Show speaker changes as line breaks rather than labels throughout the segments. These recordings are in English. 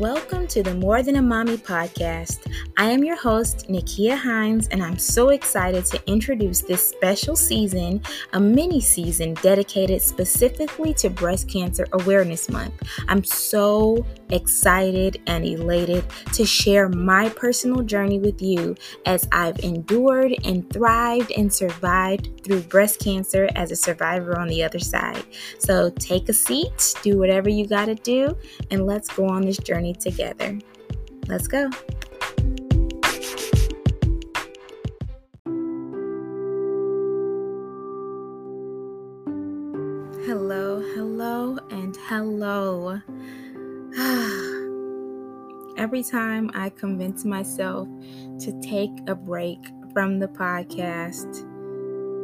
Welcome to the More Than a Mommy podcast. I am your host, Nikia Hines, and I'm so excited to introduce this special season, a mini season dedicated specifically to Breast Cancer Awareness Month. I'm so excited and elated to share my personal journey with you as I've endured and thrived and survived through breast cancer as a survivor on the other side. So take a seat, do whatever you got to do, and let's go on this journey together. Let's go. Hello, hello, and hello. Every time I convince myself to take a break from the podcast,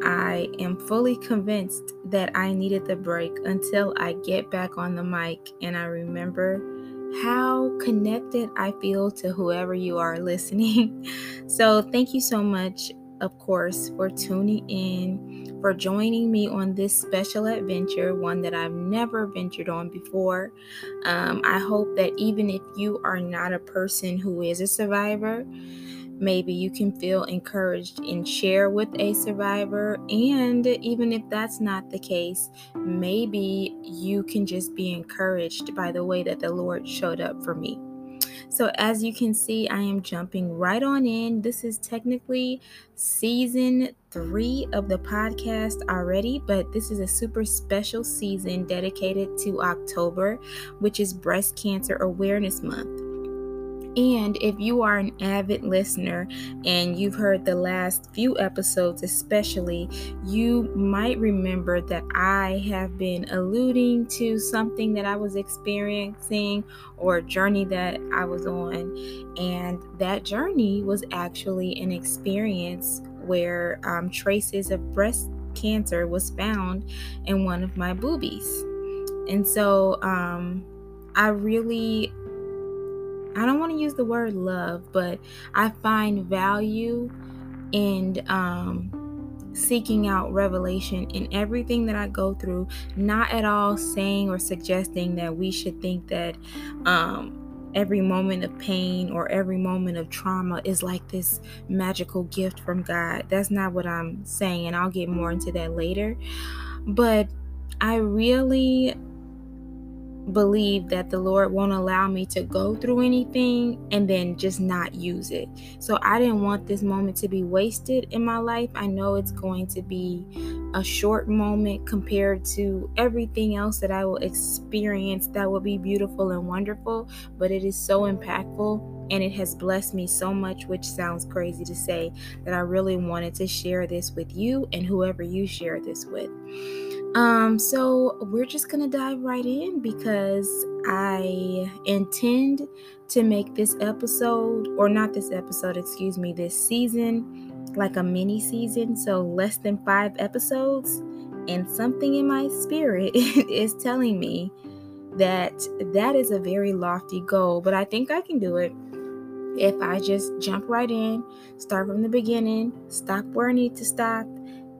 I am fully convinced that I needed the break until I get back on the mic and I remember how connected I feel to whoever you are listening. So, thank you so much, of course, for tuning in, for joining me on this special adventure, one that I've never ventured on before. Um, I hope that even if you are not a person who is a survivor, maybe you can feel encouraged and share with a survivor. And even if that's not the case, maybe you can just be encouraged by the way that the Lord showed up for me. So, as you can see, I am jumping right on in. This is technically season three of the podcast already, but this is a super special season dedicated to October, which is Breast Cancer Awareness Month. And if you are an avid listener and you've heard the last few episodes, especially, you might remember that I have been alluding to something that I was experiencing or a journey that I was on. And that journey was actually an experience where um, traces of breast cancer was found in one of my boobies. And so um, I really I don't want to use the word love, but I find value in um, seeking out revelation in everything that I go through, not at all saying or suggesting that we should think that um, every moment of pain or every moment of trauma is like this magical gift from God. That's not what I'm saying, and I'll get more into that later. But I really believe that the Lord won't allow me to go through anything and then just not use it. So I didn't want this moment to be wasted in my life. I know it's going to be a short moment compared to everything else that I will experience that will be beautiful and wonderful, but it is so impactful and it has blessed me so much, which sounds crazy to say, that I really wanted to share this with you and whoever you share this with. Um, so we're just gonna dive right in because I intend to make this episode, or not this episode, excuse me, this season like a mini season, so less than five episodes. And something in my spirit is telling me that that is a very lofty goal, but I think I can do it if I just jump right in, start from the beginning, stop where I need to stop,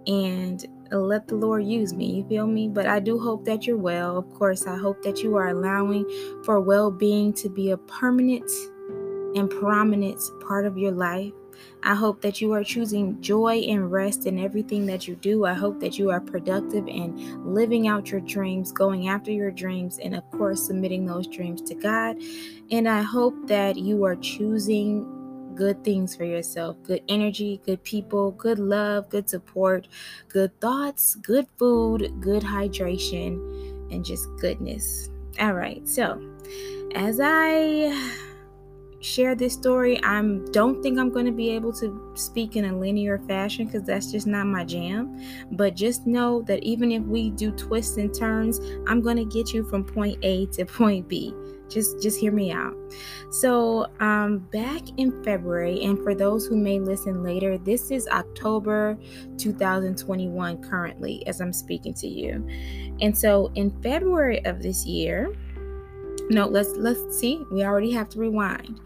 and let the Lord use me. You feel me? But I do hope that you're well. Of course, I hope that you are allowing for well being to be a permanent and prominent part of your life. I hope that you are choosing joy and rest in everything that you do. I hope that you are productive and living out your dreams, going after your dreams, and of course, submitting those dreams to God. And I hope that you are choosing good things for yourself good energy, good people, good love, good support, good thoughts, good food, good hydration, and just goodness. All right, so as I share this story, I don't think I'm going to be able to speak in a linear fashion because that's just not my jam. But just know that even if we do twists and turns, I'm going to get you from point A to point B. Just just hear me out. So um back in february and for those who may listen later this is october 2021 currently as i'm speaking to you. And so in february of this year no let's let's see we already have to rewind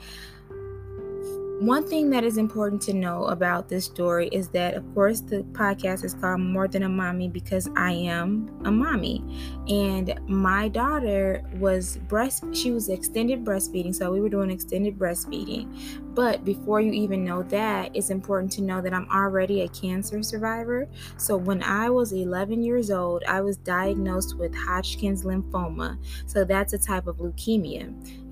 one thing that is important to know about this story is that, of course, the podcast is called More Than a Mommy because I am a mommy. And my daughter was breast, she was extended breastfeeding. So we were doing extended breastfeeding. But before you even know that, it's important to know that I'm already a cancer survivor. So when I was 11 years old, I was diagnosed with Hodgkin's lymphoma. So that's a type of leukemia.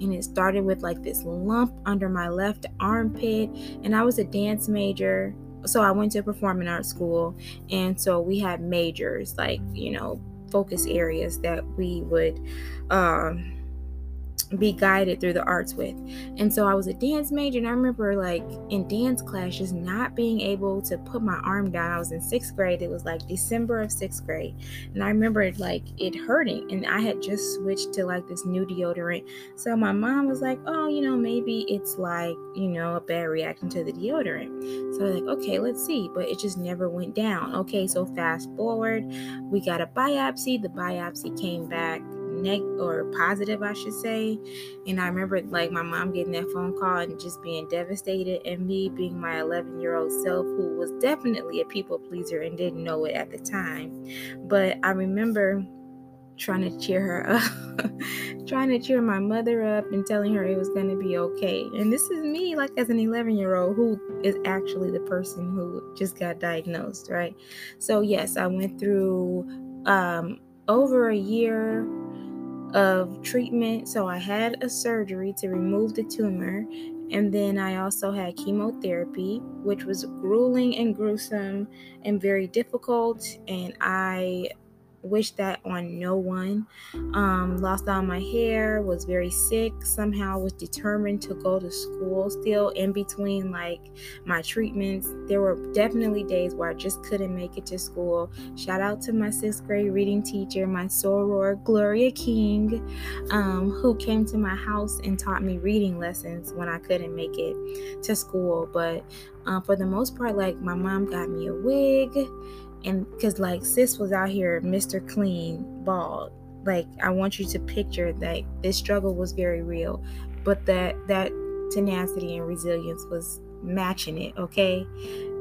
And it started with like this lump under my left armpit. And I was a dance major. So I went to performing arts school. And so we had majors, like, you know, focus areas that we would. Um, be guided through the arts with. And so I was a dance major, and I remember like in dance class just not being able to put my arm down. I was in sixth grade, it was like December of sixth grade, and I remember like it hurting, and I had just switched to like this new deodorant. So my mom was like, Oh, you know, maybe it's like, you know, a bad reaction to the deodorant. So I was like, Okay, let's see, but it just never went down. Okay, so fast forward, we got a biopsy, the biopsy came back neg or positive, I should say. And I remember like my mom getting that phone call and just being devastated, and me being my 11 year old self, who was definitely a people pleaser and didn't know it at the time. But I remember trying to cheer her up, trying to cheer my mother up and telling her it was going to be okay. And this is me, like as an 11 year old, who is actually the person who just got diagnosed, right? So, yes, I went through um, over a year of treatment. So I had a surgery to remove the tumor, and then I also had chemotherapy, which was grueling and gruesome and very difficult. And I wish that on no one. Um, lost all my hair, was very sick, somehow was determined to go to school still in between like my treatments. There were definitely days where I just couldn't make it to school. Shout out to my sixth grade reading teacher, my soror, Gloria King, um, who came to my house and taught me reading lessons when I couldn't make it to school. But uh, for the most part, like my mom got me a wig and because like sis was out here mr clean bald. Like i want you to picture that this struggle was very real but that that tenacity and resilience was matching it okay?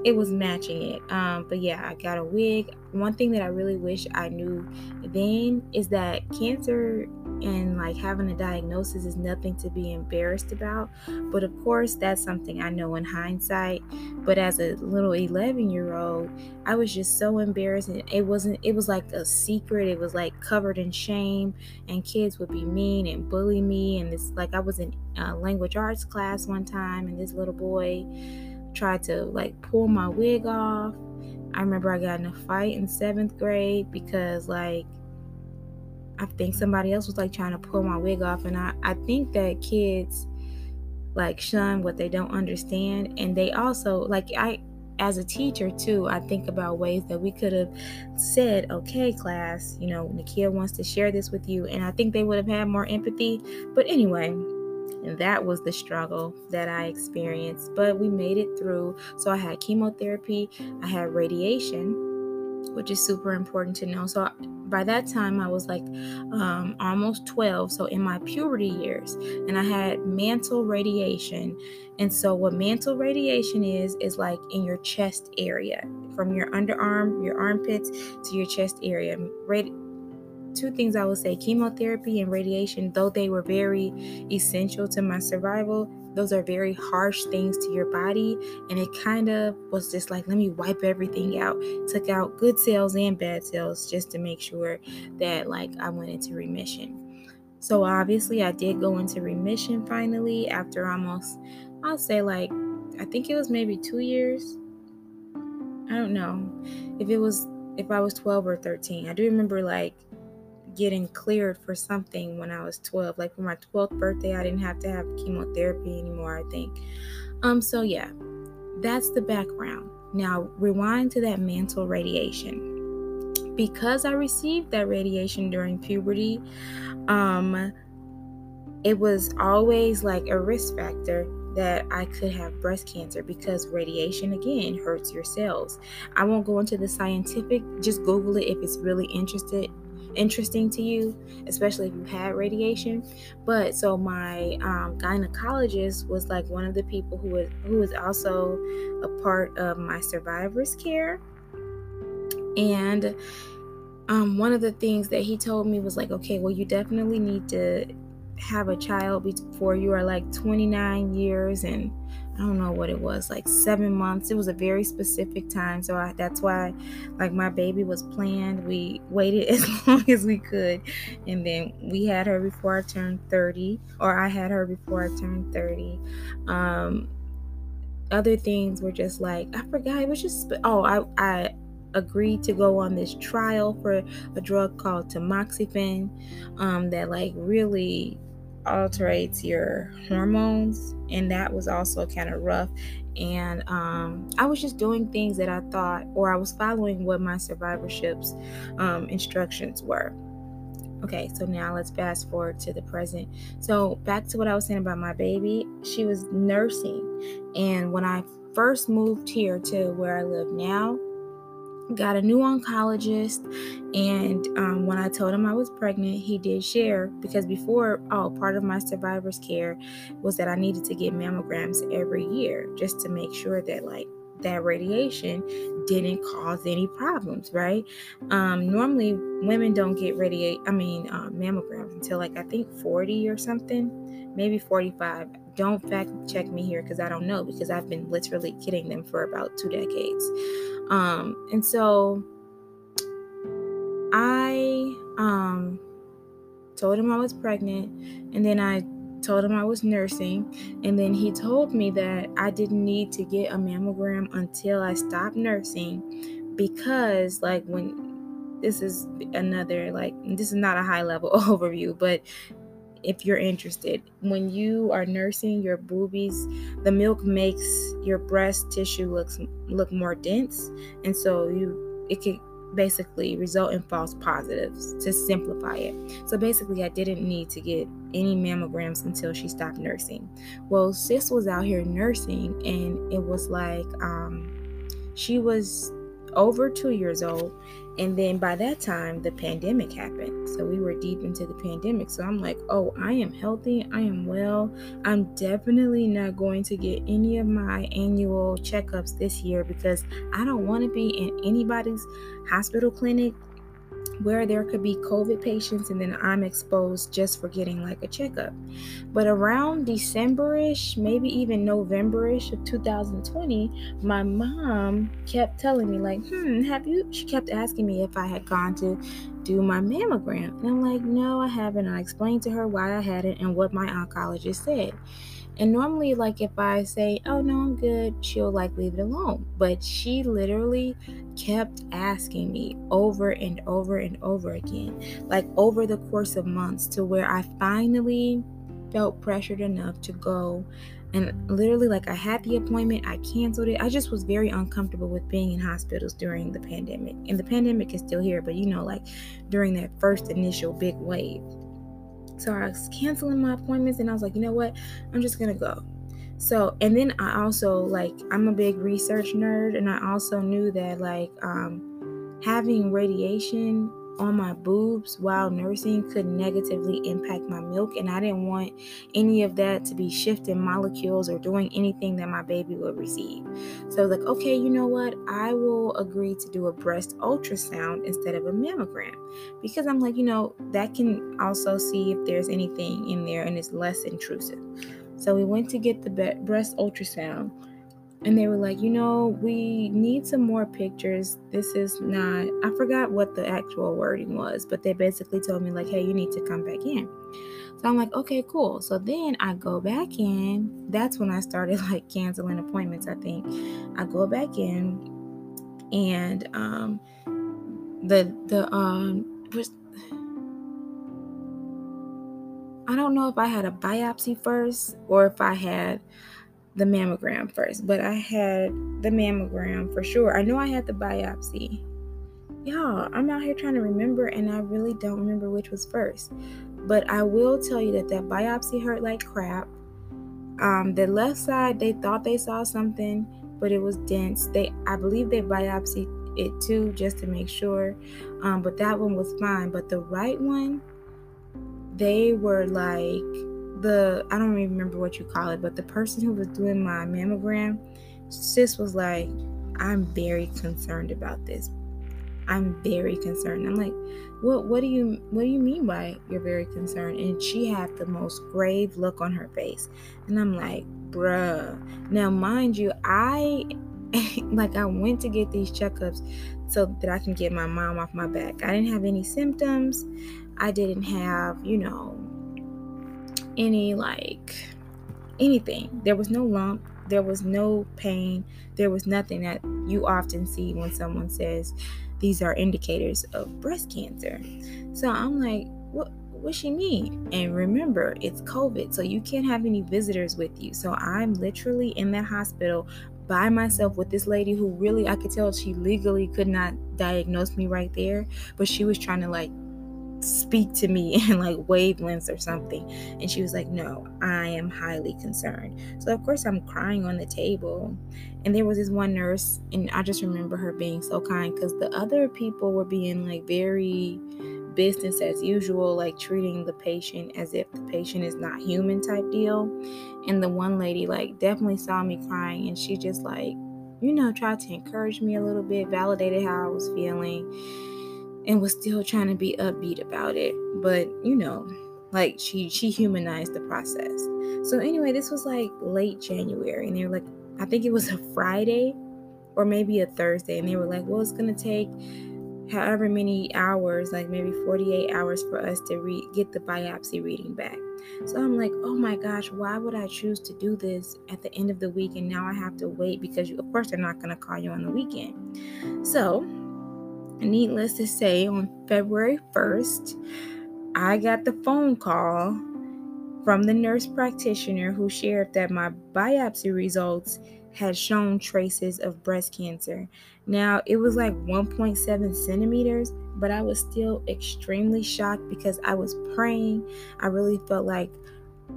It was matching it. Um but yeah i got a wig. One thing that i really wish i knew then is that cancer and like having a diagnosis is nothing to be embarrassed about but of course that's something i know in hindsight but as a little 11 year old i was just so embarrassed and it wasn't it was like a secret it was like covered in shame and kids would be mean and bully me and this like i was in a language arts class one time and this little boy tried to like pull my wig off. I remember i got in a fight in seventh grade because like I think somebody else was like trying to pull my wig off, and I, I think that kids like shun what they don't understand, and they also like I as a teacher too i think about ways that we could have said okay class you know nikia wants to share this with you and i think they would have had more empathy but anyway and that was the struggle that i experienced but we made it through. So i had chemotherapy i had radiation which is super important to know. So by that time, I was like um, almost 12, so in my puberty years, and I had mantle radiation. And so, what mantle radiation is, is like in your chest area, from your underarm, your armpits to your chest area. Radi- two things I would say chemotherapy and radiation, though they were very essential to my survival, those are very harsh things to your body. And it kind of was just like, let me wipe everything out. Took out good cells and bad cells just to make sure that like I went into remission. So obviously I did go into remission finally after almost I'll say like I think it was maybe 2 years. I don't know. If it was if I was 12 or 13. I do remember like getting cleared for something when I was 12. Like for my 12th birthday, I didn't have to have chemotherapy anymore, I think. Um, so yeah, that's the background. Now rewind to that mantle radiation. Because I received that radiation during puberty, um, it was always like a risk factor that I could have breast cancer because radiation again hurts your cells. I won't go into the scientific, just Google it if it's really interested interesting to you, especially if you had radiation. But so my um, gynecologist was like one of the people who was who was also a part of my survivor's care, and um, one of the things that he told me was like, okay, well, you definitely need to have a child before you are like 29 years and I don't know what it was, like seven months. It was a very specific time. So I, that's why, like, my baby was planned. We waited as long as we could. And then we had her before I turned 30, or I had her before I turned 30. Um, other things were just like, I forgot. It was just, oh, I, I, agreed to go on this trial for a drug called tamoxifen um, that like really alterates your hormones and that was also kind of rough. And um, i was just doing things that i thought or i was following what my survivorship's um, instructions were. Okay so now let's fast forward to the present. So back to what i was saying about my baby she was nursing. And when i first moved here to where i live now got a new oncologist and um, when i told him i was pregnant he did share because before oh part of my survivor's care was that i needed to get mammograms every year just to make sure that like that radiation didn't cause any problems right? Um, normally women don't get radiate i mean uh, mammograms until like i think 40 or something maybe 45 don't fact check me here because I don't know because I've been literally kidding them for about two decades. Um, and so I um, told him I was pregnant, and then I told him I was nursing, and then he told me that I didn't need to get a mammogram until I stopped nursing because, like, when this is another like this is not a high level overview but if you're interested. When you are nursing your boobies, the milk makes your breast tissue looks look more dense, and so you it could basically result in false positives to simplify it. So basically, I didn't need to get any mammograms until she stopped nursing. Well, sis was out here nursing, and it was like um, she was over two years old and then by that time, the pandemic happened. So we were deep into the pandemic. So I'm like, oh, I am healthy. I am well. I'm definitely not going to get any of my annual checkups this year because I don't want to be in anybody's hospital clinic where there could be COVID patients and then I'm exposed just for getting like a checkup. But around Decemberish, maybe even Novemberish of 2020, my mom kept telling me, like, hmm, have you? She kept asking me if I had gone to do my mammogram. And I'm like, no, I haven't. I explained to her why I hadn't and what my oncologist said. And normally, like if I say, oh no, I'm good, she'll like leave it alone. But she literally kept asking me over and over and over again, like over the course of months, to where I finally felt pressured enough to go. And literally, like I had the appointment, I canceled it. I just was very uncomfortable with being in hospitals during the pandemic. And the pandemic is still here, but you know, like during that first initial big wave. So I was canceling my appointments and I was like, you know what? I'm just going to go. So, and then I also like, I'm a big research nerd and I also knew that like um, having radiation on my boobs while nursing could negatively impact my milk and I didn't want any of that to be shifting molecules or doing anything that my baby would receive. So like, okay, you know what? I will agree to do a breast ultrasound instead of a mammogram because I'm like, you know, that can also see if there's anything in there and it's less intrusive. So we went to get the breast ultrasound and they were like, you know, we need some more pictures. This is not, I forgot what the actual wording was, but they basically told me, like, hey, you need to come back in. So I'm like, okay, cool. So then I go back in. That's when I started like canceling appointments, I think. I go back in and um the the um was I don't know if I had a biopsy first or if I had the mammogram first, but I had the mammogram for sure. I know I had the biopsy. Y'all, I'm out here trying to remember, and I really don't remember which was first. But I will tell you that that biopsy hurt like crap. Um, the left side, they thought they saw something, but it was dense. They, I believe, they biopsied it too, just to make sure. Um, but that one was fine. But the right one, they were like the I don't even remember what you call it, but the person who was doing my mammogram, sis was like, I'm very concerned about this. I'm very concerned. I'm like, what what do you what do you mean by you're very concerned? And she had the most grave look on her face. And I'm like, bruh. Now mind you, I like I went to get these checkups so that I can get my mom off my back. I didn't have any symptoms. I didn't have, you know, any like anything. There was no lump, there was no pain, there was nothing that you often see when someone says these are indicators of breast cancer. So I'm like, what what she mean? And remember, it's COVID, so you can't have any visitors with you. So I'm literally in that hospital by myself with this lady who really I could tell she legally could not diagnose me right there, but she was trying to like speak to me in like wavelengths or something. And she was like, No, I am highly concerned. So, of course, I'm crying on the table. And there was this one nurse, and I just remember her being so kind because the other people were being like very business as usual, like treating the patient as if the patient is not human type deal. And the one lady, like, definitely saw me crying and she just, like, you know, tried to encourage me a little bit, validated how I was feeling and was still trying to be upbeat about it. But you know, like she she humanized the process. So anyway, this was like late January, and they were like, I think it was a Friday or maybe a Thursday, and they were like, well, it's gonna take however many hours, like maybe 48 hours for us to re- get the biopsy reading back. So I'm like, oh my gosh, why would I choose to do this at the end of the week and now I have to wait because you, of course they're not going to call you on the weekend. So needless to say, on February 1st, I got the phone call from the nurse practitioner who shared that my biopsy results had shown traces of breast cancer. Now, it was like 1.7 centimeters, but I was still extremely shocked because I was praying. I really felt like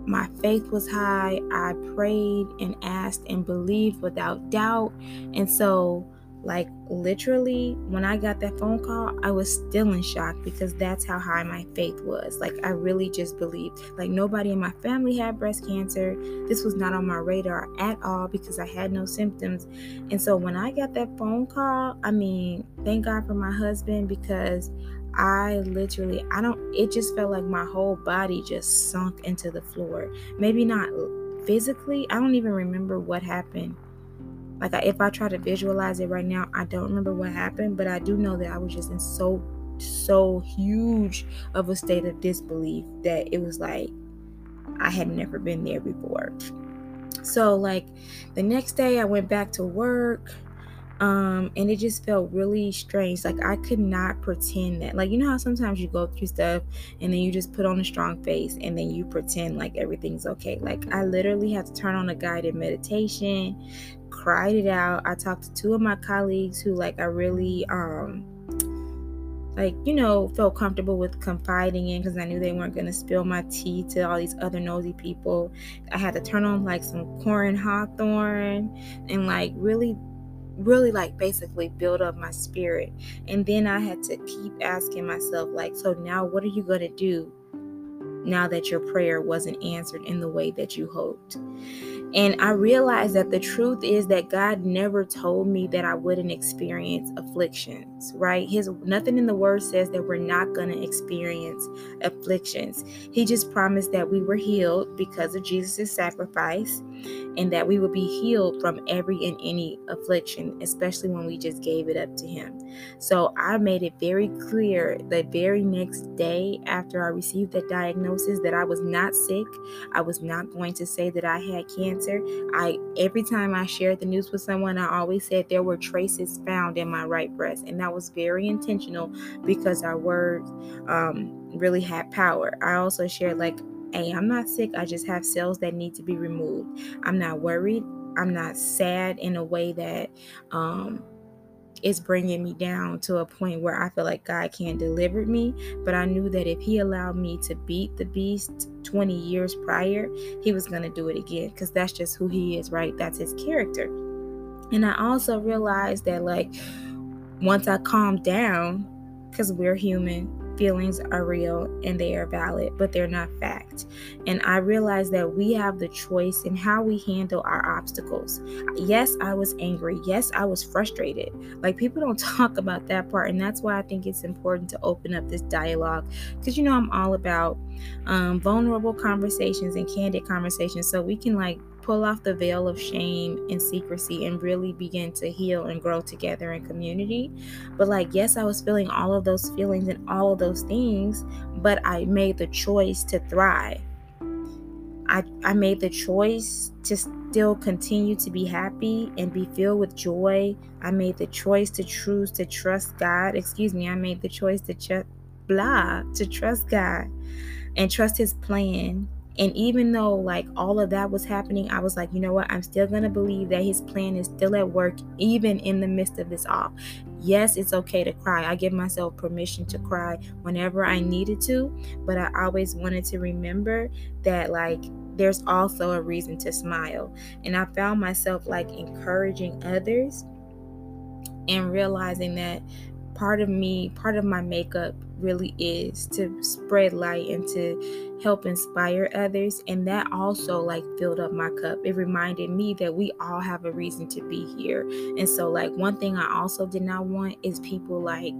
my faith was high. I prayed and asked and believed without doubt. And so, like, literally, when I got that phone call, I was still in shock because that's how high my faith was. Like, I really just believed. Like, nobody in my family had breast cancer. This was not on my radar at all because I had no symptoms. And so, when I got that phone call, I mean, thank God for my husband because I literally, I don't, it just felt like my whole body just sunk into the floor. Maybe not physically, I don't even remember what happened like if I try to visualize it right now, I don't remember what happened, but I do know that I was just in so so huge of a state of disbelief that it was like I had never been there before. So like the next day I went back to work um and it just felt really strange like i could not pretend that like you know how sometimes you go through stuff and then you just put on a strong face and then you pretend like everything's okay like i literally had to turn on a guided meditation cried it out. I talked to two of my colleagues who like I really um like you know felt comfortable with confiding in because I knew they weren't gonna spill my tea to all these other nosy people. I had to turn on like some Koryn Hawthorne and like really really like basically build up my spirit and then i had to keep asking myself like so now what are you going to do now that your prayer wasn't answered in the way that you hoped and I realized that the truth is that God never told me that I wouldn't experience afflictions, right? His nothing in the word says that we're not going to experience afflictions. He just promised that we were healed because of Jesus' sacrifice and that we would be healed from every and any affliction, especially when we just gave it up to Him. So I made it very clear the very next day after I received that diagnosis that I was not sick. I was not going to say that I had cancer. I every time I shared the news with someone, I always said there were traces found in my right breast, and that was very intentional because our words um, really had power. I also shared like hey, I'm not sick. I just have cells that need to be removed. I'm not worried. I'm not sad in a way that um, is bringing me down to a point where I feel like God can't deliver me. But I knew that if He allowed me to beat the beast 20 years prior, He was going to do it again because that's just who He is, right? That's His character. And I also realized that, like, once I calmed down, because we're human, feelings are real and they are valid, but they're not fact. And I realized that we have the choice in how we handle our obstacles. Yes, I was angry. Yes, I was frustrated. Like people don't talk about that part. And that's why I think it's important to open up this dialogue because you know, I'm all about um, vulnerable conversations and candid conversations so we can like pull off the veil of shame and secrecy and really begin to heal and grow together in community. But, like, yes, I was feeling all of those feelings and all of those things, but I made the choice to thrive. I, I made the choice to still continue to be happy and be filled with joy. I made the choice to choose to trust God. Excuse me, I made the choice to ch- blah to trust God and trust His plan and even though like all of that was happening, I was like, you know what? I'm still going to believe that his plan is still at work, even in the midst of this all. Yes, it's okay to cry. I give myself permission to cry whenever I needed to, but I always wanted to remember that like there's also a reason to smile. And I found myself like encouraging others and realizing that part of me, part of my makeup really is to spread light and to help inspire others. And that also like filled up my cup. It reminded me that we all have a reason to be here. And so like one thing i also did not want is people like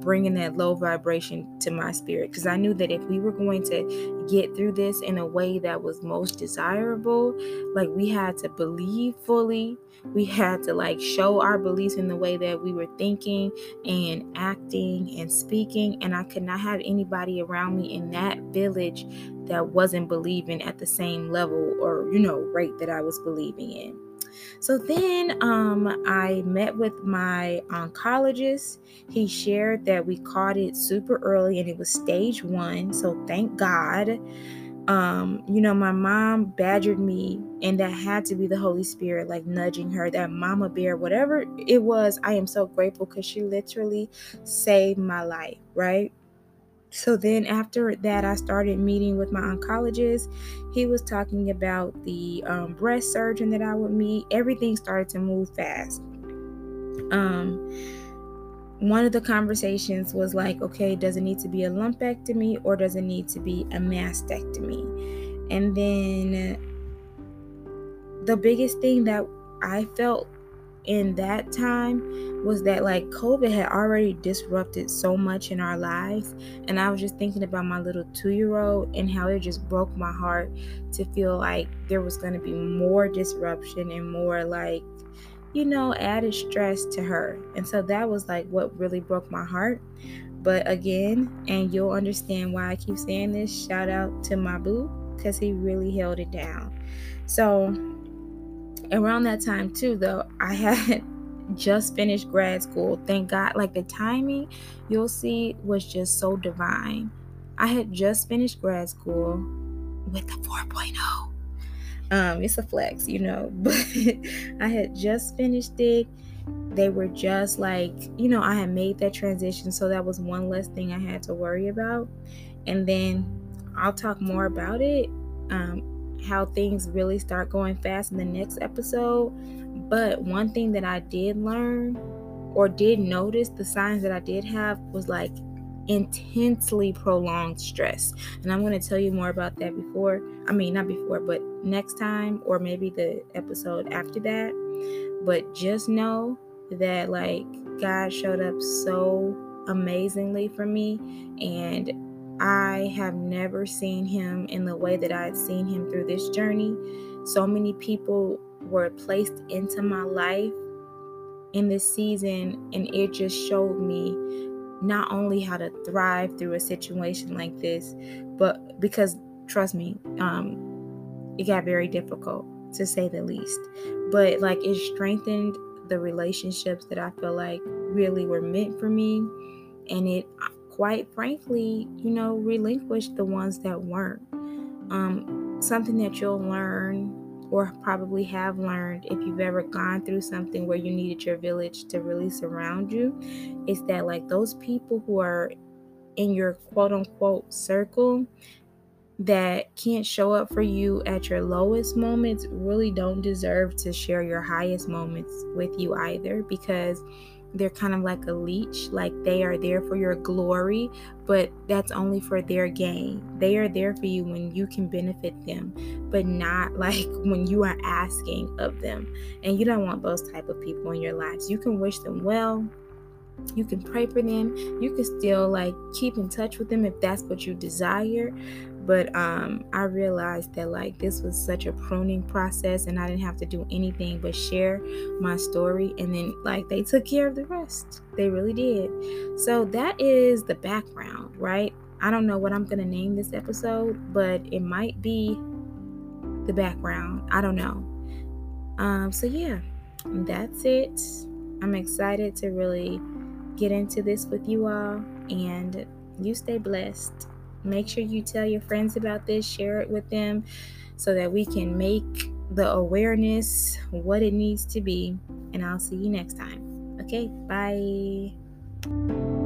bringing that low vibration to my spirit because I knew that if we were going to get through this in a way that was most desirable, like we had to believe fully, we had to like show our beliefs in the way that we were thinking and acting and speaking. And I could not have anybody around me in that village that wasn't believing at the same level or, you know, rate that I was believing in. So then um, I met with my oncologist. He shared that we caught it super early and it was stage one. So thank God. Um, you know, my mom badgered me, and that had to be the Holy Spirit, like nudging her, that mama bear, whatever it was. I am so grateful because she literally saved my life, right? So then after that i started meeting with my oncologist. He was talking about the um, breast surgeon that i would meet. Everything started to move fast. Um, one of the conversations was like okay does it need to be a lumpectomy or does it need to be a mastectomy? And then the biggest thing that i felt in that time was that like COVID had already disrupted so much in our lives. And I was just thinking about my little two year old and how it just broke my heart to feel like there was going to be more disruption and more like, you know, added stress to her. And so that was like what really broke my heart. But again, and you'll understand why I keep saying this shout out to my boo because he really held it down. So, around that time too though i had just finished grad school. Thank god like the timing you'll see was just so divine. I had just finished grad school with a 4.0 um it's a flex you know but i had just finished it. They were just like you know i had made that transition so that was one less thing i had to worry about. And then i'll talk more about it um, how things really start going fast in the next episode. But one thing that I did learn or did notice, the signs that I did have was like intensely prolonged stress. And I'm going to tell you more about that before. I mean, not before, but next time, or maybe the episode after that. But just know that, like, God showed up so amazingly for me. And I have never seen him in the way that I had seen him through this journey. So many people were placed into my life in this season, and it just showed me not only how to thrive through a situation like this, but because trust me, um, it got very difficult to say the least. But like it strengthened the relationships that I feel like really were meant for me, and it quite frankly, you know, relinquish the ones that weren't. Um, something that you'll learn or probably have learned if you've ever gone through something where you needed your village to really surround you is that, like, those people who are in your quote unquote circle that can't show up for you at your lowest moments really don't deserve to share your highest moments with you either because they're kind of like a leech, like they are there for your glory, but that's only for their gain. They are there for you when you can benefit them, but not like when you are asking of them. And you don't want those type of people in your lives. You can wish them well, you can pray for them you can still like keep in touch with them if that's what you desire but um i realized that like this was such a pruning process and i didn't have to do anything but share my story and then like they took care of the rest. They really did. So that is the background right? I don't know what i'm gonna name this episode but it might be the background. I don't know. Um so yeah that's it. I'm excited to really get into this with you all and you stay blessed. Make sure you tell your friends about this, share it with them so that we can make the awareness what it needs to be. And I'll see you next time. Okay, bye.